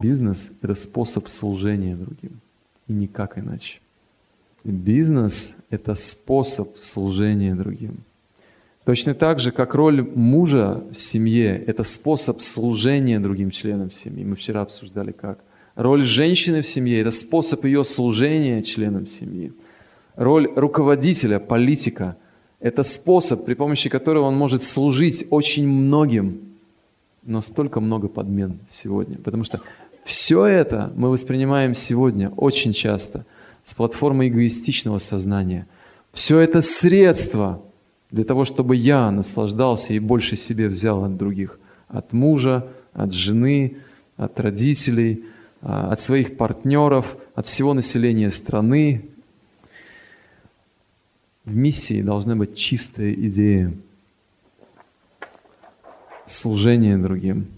Бизнес – это способ служения другим, и никак иначе. Бизнес – это способ служения другим. Точно так же, как роль мужа в семье – это способ служения другим членам семьи. Мы вчера обсуждали как. Роль женщины в семье – это способ ее служения членам семьи. Роль руководителя, политика – это способ, при помощи которого он может служить очень многим, но столько много подмен сегодня. Потому что все это мы воспринимаем сегодня очень часто с платформы эгоистичного сознания. Все это средства для того, чтобы я наслаждался и больше себе взял от других. От мужа, от жены, от родителей, а, от своих партнеров, от всего населения страны. В миссии должна быть чистая идея служения другим –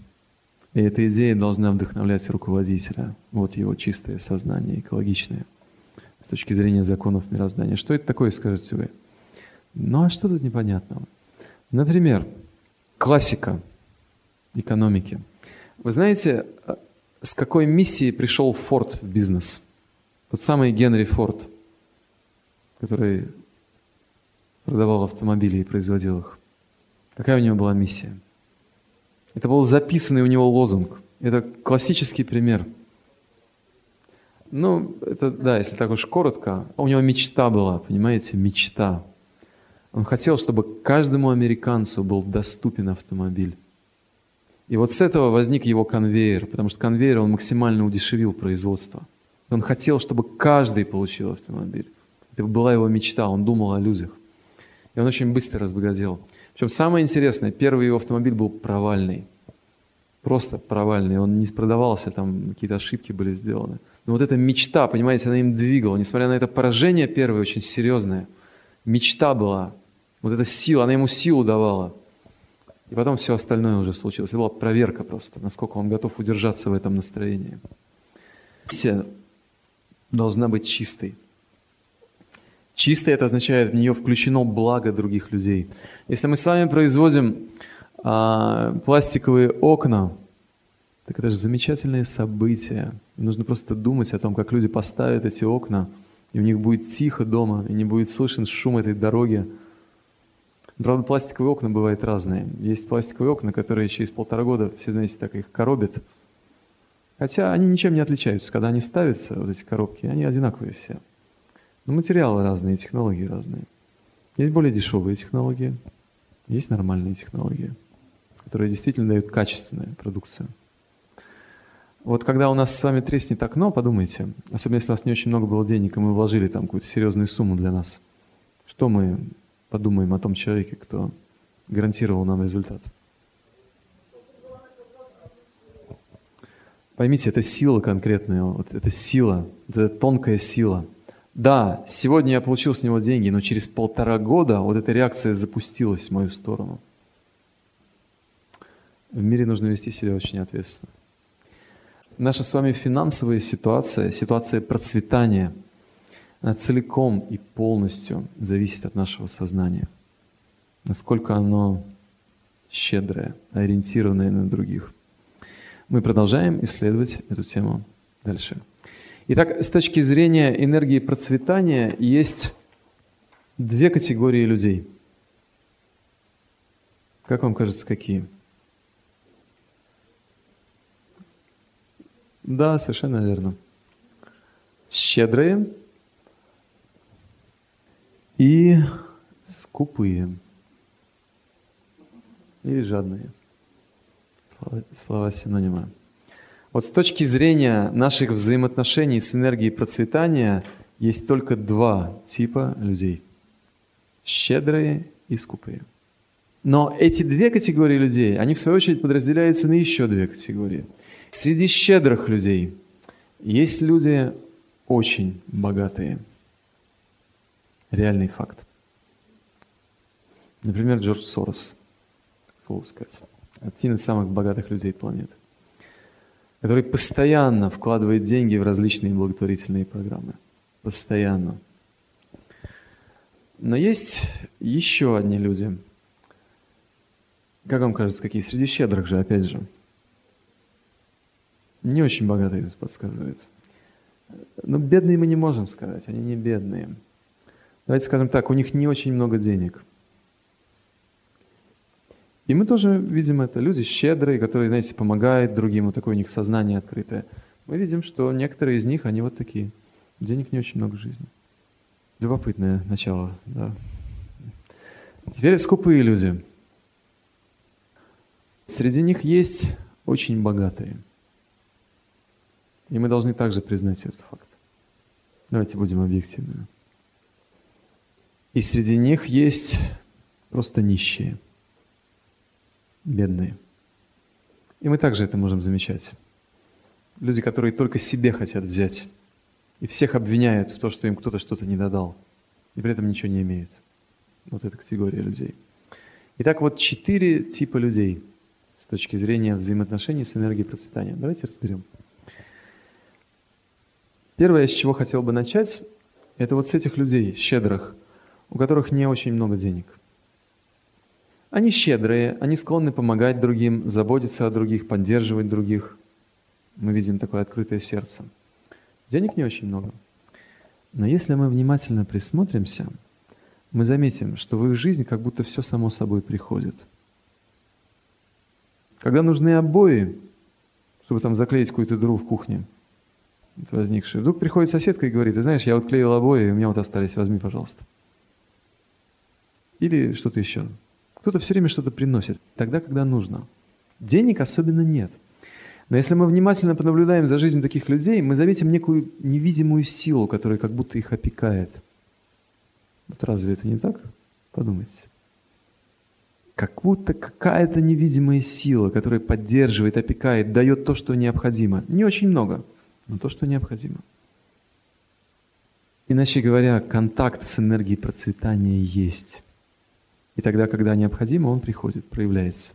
и эта идея должна вдохновлять руководителя. Вот его чистое сознание, экологичное, с точки зрения законов мироздания. Что это такое, скажете вы? Ну а что тут непонятного? Например, классика экономики. Вы знаете, э, с какой миссией пришел Форд в бизнес? Тот самый Генри Форд, который продавал автомобили и производил их. Какая у него была миссия? Это был записанный у него лозунг. Это классический пример. Ну, это, да, если так уж коротко, у него мечта была, понимаете, мечта. Он хотел, чтобы каждому американцу был доступен автомобиль. И вот с этого возник его конвейер, потому что конвейер он максимально удешевил производство. Он хотел, чтобы каждый получил автомобиль. Это была его мечта, он думал о людях. И он очень быстро разбогател. Причем самое интересное, первый его автомобиль был провальный. Просто провальный. Он не продавался, там какие-то ошибки были сделаны. Но вот эта мечта, понимаете, она им двигала. Несмотря на это поражение первое, очень серьезное, мечта была. Вот эта сила, она ему силу давала. И потом все остальное уже случилось. Это была проверка просто, насколько он готов удержаться в этом настроении. Миссия должна быть чистой. Чистое это означает, в нее включено благо других людей. Если мы с вами производим а, пластиковые окна, так это же замечательное событие. И нужно просто думать о том, как люди поставят эти окна, и у них будет тихо дома, и не будет слышен шум этой дороги. Правда, пластиковые окна бывают разные. Есть пластиковые окна, которые через полтора года, все знаете, так их коробят. Хотя они ничем не отличаются. Когда они ставятся, вот эти коробки, они одинаковые все. Но материалы разные, технологии разные. Есть более дешевые технологии, есть нормальные технологии, которые действительно дают качественную продукцию. Вот когда у нас с вами треснет окно, подумайте, особенно если у нас не очень много было денег, и мы вложили там какую-то серьезную сумму для нас, что мы подумаем о том человеке, кто гарантировал нам результат? Поймите, это сила конкретная, вот это сила, вот это тонкая сила – да, сегодня я получил с него деньги, но через полтора года вот эта реакция запустилась в мою сторону. В мире нужно вести себя очень ответственно. Наша с вами финансовая ситуация, ситуация процветания, она целиком и полностью зависит от нашего сознания. Насколько оно щедрое, ориентированное на других. Мы продолжаем исследовать эту тему дальше. Итак, с точки зрения энергии процветания есть две категории людей. Как вам кажется, какие? Да, совершенно верно. Щедрые и скупые. Или жадные. Слова, слова синонимы. Вот с точки зрения наших взаимоотношений с энергией процветания есть только два типа людей. Щедрые и скупые. Но эти две категории людей, они в свою очередь подразделяются на еще две категории. Среди щедрых людей есть люди очень богатые. Реальный факт. Например, Джордж Сорос, слово сказать. Один из самых богатых людей планеты который постоянно вкладывает деньги в различные благотворительные программы. Постоянно. Но есть еще одни люди. Как вам кажется, какие? Среди щедрых же, опять же. Не очень богатые тут подсказывают. Но бедные мы не можем сказать, они не бедные. Давайте скажем так, у них не очень много денег. И мы тоже видим это. Люди щедрые, которые, знаете, помогают другим, вот такое у них сознание открытое. Мы видим, что некоторые из них, они вот такие. Денег не очень много в жизни. Любопытное начало, да. Теперь скупые люди. Среди них есть очень богатые. И мы должны также признать этот факт. Давайте будем объективными. И среди них есть просто нищие, бедные. И мы также это можем замечать. Люди, которые только себе хотят взять, и всех обвиняют в том, что им кто-то что-то не додал, и при этом ничего не имеют. Вот эта категория людей. Итак, вот четыре типа людей с точки зрения взаимоотношений с энергией процветания. Давайте разберем. Первое, с чего хотел бы начать, это вот с этих людей, щедрых, у которых не очень много денег. Они щедрые, они склонны помогать другим, заботиться о других, поддерживать других. Мы видим такое открытое сердце. Денег не очень много. Но если мы внимательно присмотримся, мы заметим, что в их жизни как будто все само собой приходит. Когда нужны обои, чтобы там заклеить какую-то дыру в кухне, возникшую, вдруг приходит соседка и говорит, ты знаешь, я вот клеил обои, у меня вот остались, возьми, пожалуйста. Или что-то еще. Кто-то все время что-то приносит, тогда, когда нужно. Денег особенно нет. Но если мы внимательно понаблюдаем за жизнью таких людей, мы заметим некую невидимую силу, которая как будто их опекает. Вот разве это не так? Подумайте. Как будто какая-то невидимая сила, которая поддерживает, опекает, дает то, что необходимо. Не очень много, но то, что необходимо. Иначе говоря, контакт с энергией процветания есть. И тогда, когда необходимо, он приходит, проявляется.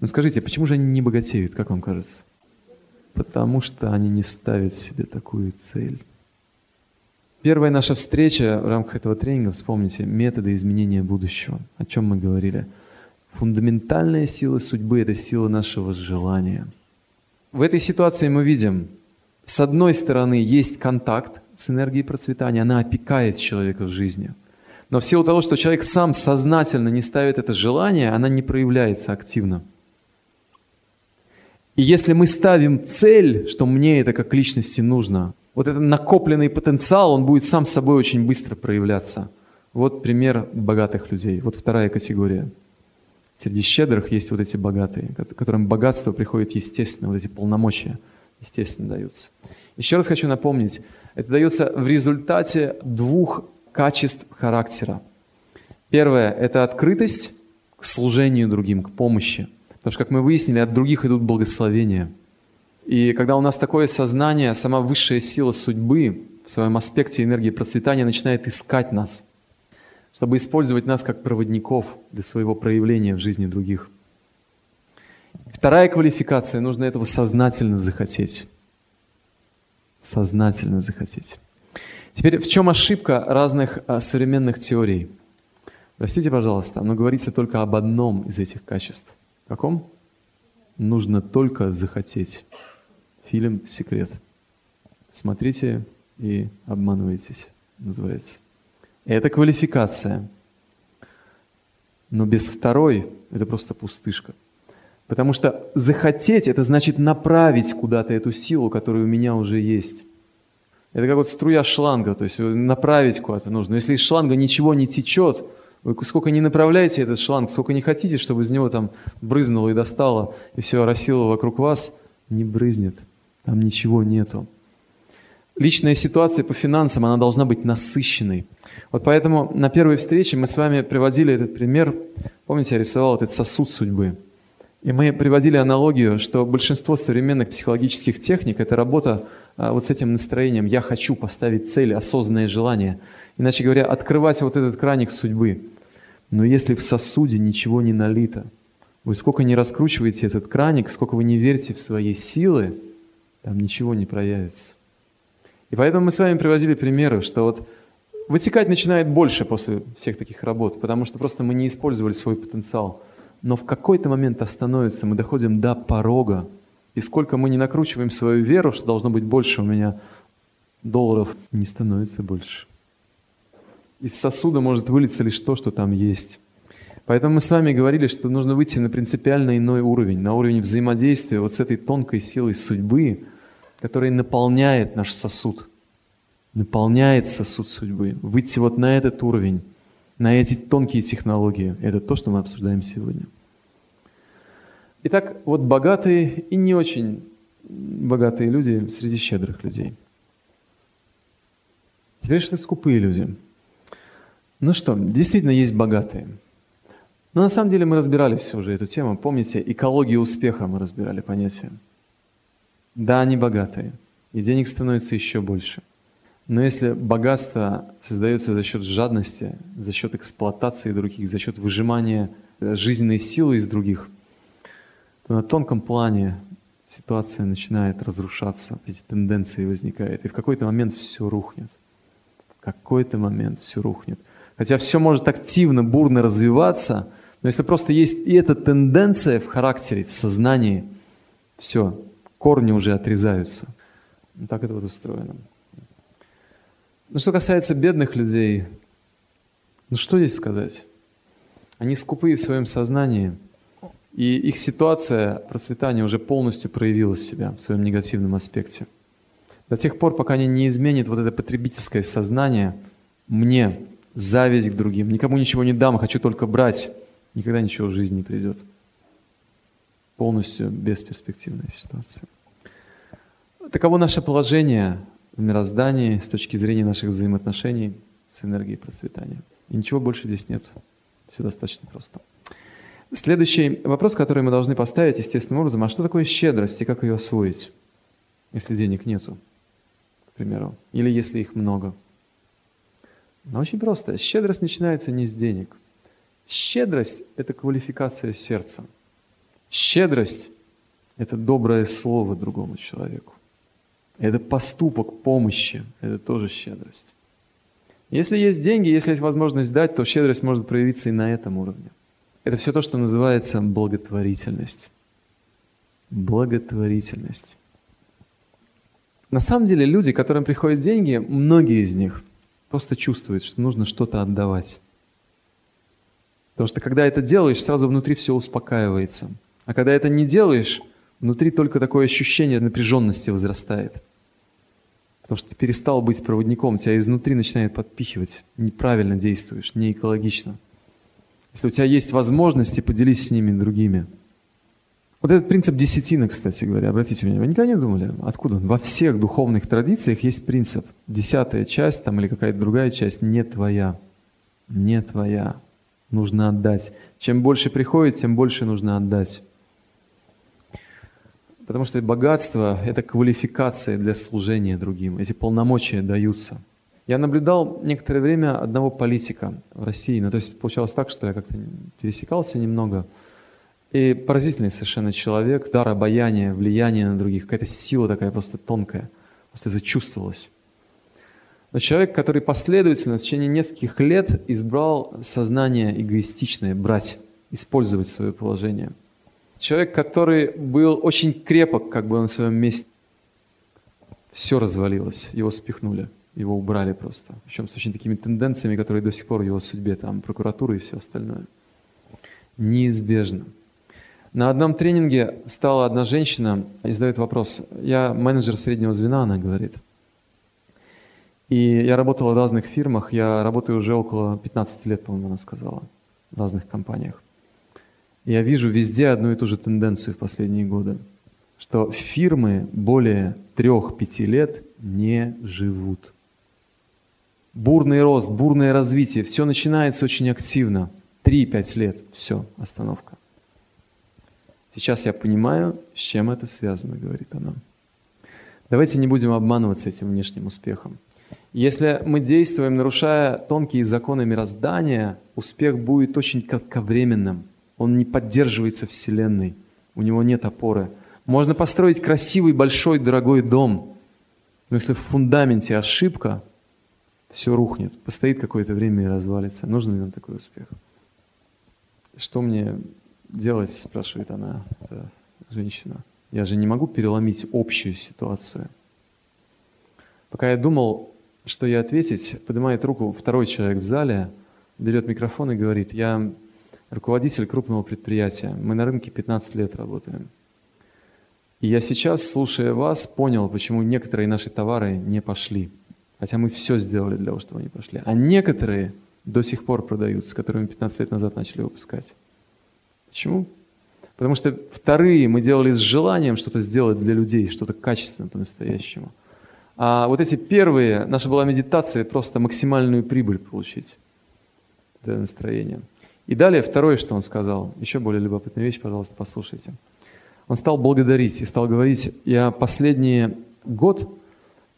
Но скажите, почему же они не богатеют, как вам кажется? Потому что они не ставят себе такую цель. Первая наша встреча в рамках этого тренинга, вспомните, методы изменения будущего. О чем мы говорили? Фундаментальная сила судьбы – это сила нашего желания. В этой ситуации мы видим, с одной стороны, есть контакт с энергией процветания, она опекает человека в жизни – но в силу того, что человек сам сознательно не ставит это желание, она не проявляется активно. И если мы ставим цель, что мне это как личности нужно, вот этот накопленный потенциал, он будет сам собой очень быстро проявляться. Вот пример богатых людей. Вот вторая категория. Среди щедрых есть вот эти богатые, которым богатство приходит естественно, вот эти полномочия естественно даются. Еще раз хочу напомнить, это дается в результате двух качеств характера. Первое – это открытость к служению другим, к помощи. Потому что, как мы выяснили, от других идут благословения. И когда у нас такое сознание, сама высшая сила судьбы в своем аспекте энергии процветания начинает искать нас, чтобы использовать нас как проводников для своего проявления в жизни других. Вторая квалификация – нужно этого сознательно захотеть. Сознательно захотеть. Теперь в чем ошибка разных а, современных теорий? Простите, пожалуйста, но говорится только об одном из этих качеств. Каком? Нужно только захотеть. Фильм «Секрет». Смотрите и обманывайтесь, называется. Это квалификация. Но без второй это просто пустышка. Потому что захотеть – это значит направить куда-то эту силу, которая у меня уже есть. Это как вот струя шланга, то есть направить куда-то нужно. Если из шланга ничего не течет, вы сколько не направляете этот шланг, сколько не хотите, чтобы из него там брызнуло и достало, и все оросило вокруг вас, не брызнет. Там ничего нету. Личная ситуация по финансам, она должна быть насыщенной. Вот поэтому на первой встрече мы с вами приводили этот пример. Помните, я рисовал этот сосуд судьбы. И мы приводили аналогию, что большинство современных психологических техник – это работа вот с этим настроением «я хочу поставить цель, осознанное желание». Иначе говоря, открывать вот этот краник судьбы. Но если в сосуде ничего не налито, вы сколько не раскручиваете этот краник, сколько вы не верите в свои силы, там ничего не проявится. И поэтому мы с вами привозили примеры, что вот вытекать начинает больше после всех таких работ, потому что просто мы не использовали свой потенциал. Но в какой-то момент остановится, мы доходим до порога, И сколько мы не накручиваем свою веру, что должно быть больше у меня долларов, не становится больше. Из сосуда может вылиться лишь то, что там есть. Поэтому мы с вами говорили, что нужно выйти на принципиально иной уровень, на уровень взаимодействия вот с этой тонкой силой судьбы, которая наполняет наш сосуд, наполняет сосуд судьбы. Выйти вот на этот уровень, на эти тонкие технологии. Это то, что мы обсуждаем сегодня. Итак, вот богатые и не очень богатые люди среди щедрых людей. Теперь что скупые люди. Ну что, действительно есть богатые. Но на самом деле мы разбирали все уже эту тему. Помните, экология успеха мы разбирали понятие. Да, они богатые, и денег становится еще больше. Но если богатство создается за счет жадности, за счет эксплуатации других, за счет выжимания жизненной силы из других – то на тонком плане ситуация начинает разрушаться, эти тенденции возникают, и в какой-то момент все рухнет. В какой-то момент все рухнет. Хотя все может активно, бурно развиваться, но если просто есть и эта тенденция в характере, в сознании, все, корни уже отрезаются. Так это вот устроено. Ну, что касается бедных людей, ну что здесь сказать? Они скупые в своем сознании – и их ситуация процветания уже полностью проявила себя в своем негативном аспекте. До тех пор, пока они не изменят вот это потребительское сознание, мне зависть к другим, никому ничего не дам, хочу только брать, никогда ничего в жизни не придет. Полностью бесперспективная ситуация. Таково наше положение в мироздании с точки зрения наших взаимоотношений с энергией процветания. И ничего больше здесь нет. Все достаточно просто. Следующий вопрос, который мы должны поставить естественным образом, а что такое щедрость и как ее освоить, если денег нету, к примеру, или если их много? Но очень просто. Щедрость начинается не с денег. Щедрость – это квалификация сердца. Щедрость – это доброе слово другому человеку. Это поступок помощи, это тоже щедрость. Если есть деньги, если есть возможность дать, то щедрость может проявиться и на этом уровне. Это все то, что называется благотворительность. Благотворительность. На самом деле люди, которым приходят деньги, многие из них просто чувствуют, что нужно что-то отдавать. Потому что когда это делаешь, сразу внутри все успокаивается. А когда это не делаешь, внутри только такое ощущение напряженности возрастает. Потому что ты перестал быть проводником, тебя изнутри начинает подпихивать. Неправильно действуешь, не экологично. Если у тебя есть возможности, поделись с ними другими. Вот этот принцип десятины, кстати говоря, обратите внимание, вы никогда не думали, откуда он? Во всех духовных традициях есть принцип. Десятая часть там или какая-то другая часть не твоя. Не твоя. Нужно отдать. Чем больше приходит, тем больше нужно отдать. Потому что богатство – это квалификация для служения другим. Эти полномочия даются – я наблюдал некоторое время одного политика в России. Ну, то есть получалось так, что я как-то пересекался немного. И поразительный совершенно человек, дар обаяния, влияние на других, какая-то сила такая просто тонкая. Просто это чувствовалось. Но человек, который последовательно в течение нескольких лет избрал сознание эгоистичное, брать, использовать свое положение. Человек, который был очень крепок как бы на своем месте. Все развалилось, его спихнули его убрали просто. Причем с очень такими тенденциями, которые до сих пор в его судьбе, там, прокуратура и все остальное. Неизбежно. На одном тренинге стала одна женщина и задает вопрос. Я менеджер среднего звена, она говорит. И я работала в разных фирмах, я работаю уже около 15 лет, по-моему, она сказала, в разных компаниях. Я вижу везде одну и ту же тенденцию в последние годы, что фирмы более трех-пяти лет не живут бурный рост, бурное развитие, все начинается очень активно. 3-5 лет, все, остановка. Сейчас я понимаю, с чем это связано, говорит она. Давайте не будем обманываться этим внешним успехом. Если мы действуем, нарушая тонкие законы мироздания, успех будет очень кратковременным. Он не поддерживается Вселенной, у него нет опоры. Можно построить красивый, большой, дорогой дом, но если в фундаменте ошибка, все рухнет, постоит какое-то время и развалится. Нужен ли нам такой успех? Что мне делать, спрашивает она, эта женщина. Я же не могу переломить общую ситуацию. Пока я думал, что я ответить, поднимает руку второй человек в зале, берет микрофон и говорит, я руководитель крупного предприятия, мы на рынке 15 лет работаем. И я сейчас, слушая вас, понял, почему некоторые наши товары не пошли. Хотя мы все сделали для того, чтобы они пошли. А некоторые до сих пор продаются, которые мы 15 лет назад начали выпускать. Почему? Потому что вторые мы делали с желанием что-то сделать для людей, что-то качественное по-настоящему. А вот эти первые, наша была медитация, просто максимальную прибыль получить. Это настроение. И далее второе, что он сказал, еще более любопытная вещь, пожалуйста, послушайте. Он стал благодарить и стал говорить, я последний год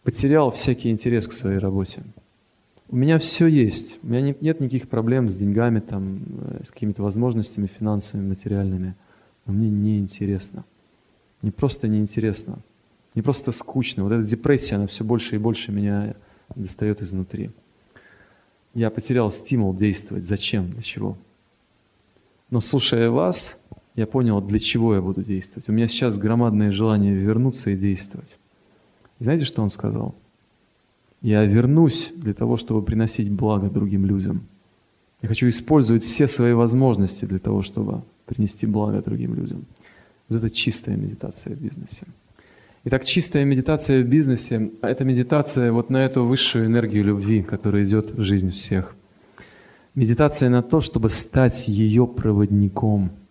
потерял всякий интерес к своей работе. У меня все есть, у меня нет никаких проблем с деньгами, там, э, с какими-то возможностями финансовыми, материальными, но мне неинтересно. Не просто неинтересно, не просто скучно. Вот эта депрессия, она все больше и больше меня достает изнутри. Я потерял стимул действовать. Зачем? Для чего? Но слушая вас, я понял, для чего я буду действовать. У меня сейчас громадное желание вернуться и действовать. И знаете, что он сказал? Я вернусь для того, чтобы приносить благо другим людям. Я хочу использовать все свои возможности для того, чтобы принести благо другим людям. Вот это чистая медитация в бизнесе. Итак, чистая медитация в бизнесе – это медитация вот на эту высшую энергию любви, которая идет в жизнь всех. Медитация на то, чтобы стать ее проводником –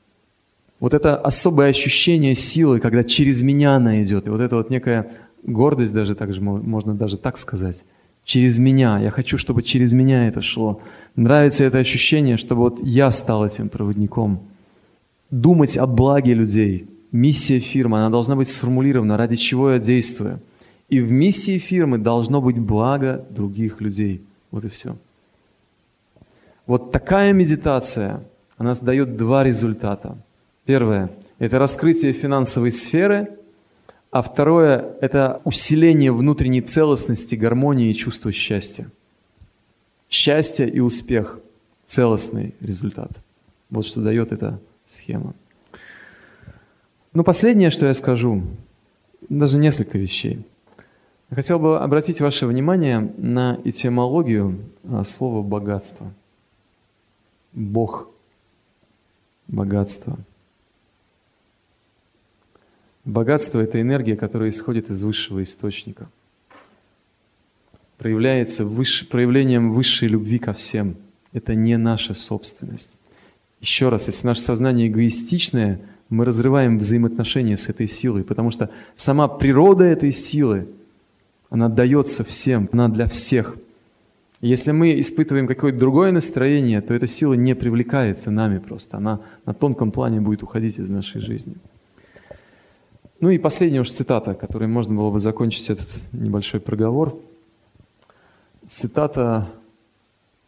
вот это особое ощущение силы, когда через меня она идет, и вот это вот некая гордость даже так же, можно даже так сказать, через меня. Я хочу, чтобы через меня это шло. Нравится это ощущение, чтобы вот я стал этим проводником. Думать о благе людей. Миссия фирмы, она должна быть сформулирована, ради чего я действую. И в миссии фирмы должно быть благо других людей. Вот и все. Вот такая медитация, она дает два результата – Первое – это раскрытие финансовой сферы, а второе – это усиление внутренней целостности, гармонии и чувства счастья. Счастье и успех – целостный результат. Вот что дает эта схема. Ну, последнее, что я скажу, даже несколько вещей. Я хотел бы обратить ваше внимание на этимологию а, слова «богатство». Бог – богатство – Богатство – это энергия, которая исходит из высшего источника. Проявляется выше, проявлением высшей любви ко всем. Это не наша собственность. Еще раз, если наше сознание эгоистичное, мы разрываем взаимоотношения с этой силой, потому что сама природа этой силы, она дается всем, она для всех. Если мы испытываем какое-то другое настроение, то эта сила не привлекается нами просто, она на тонком плане будет уходить из нашей жизни. Ну и последняя уж цитата, которой можно было бы закончить этот небольшой проговор. Цитата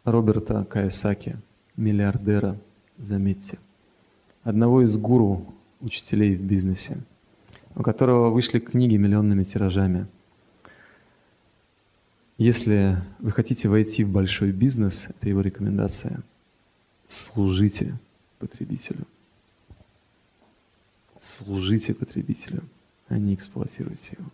Роберта Каясаки, миллиардера, заметьте, одного из гуру учителей в бизнесе, у которого вышли книги миллионными тиражами. Если вы хотите войти в большой бизнес, это его рекомендация, служите потребителю служите потребителю, а не эксплуатируйте его.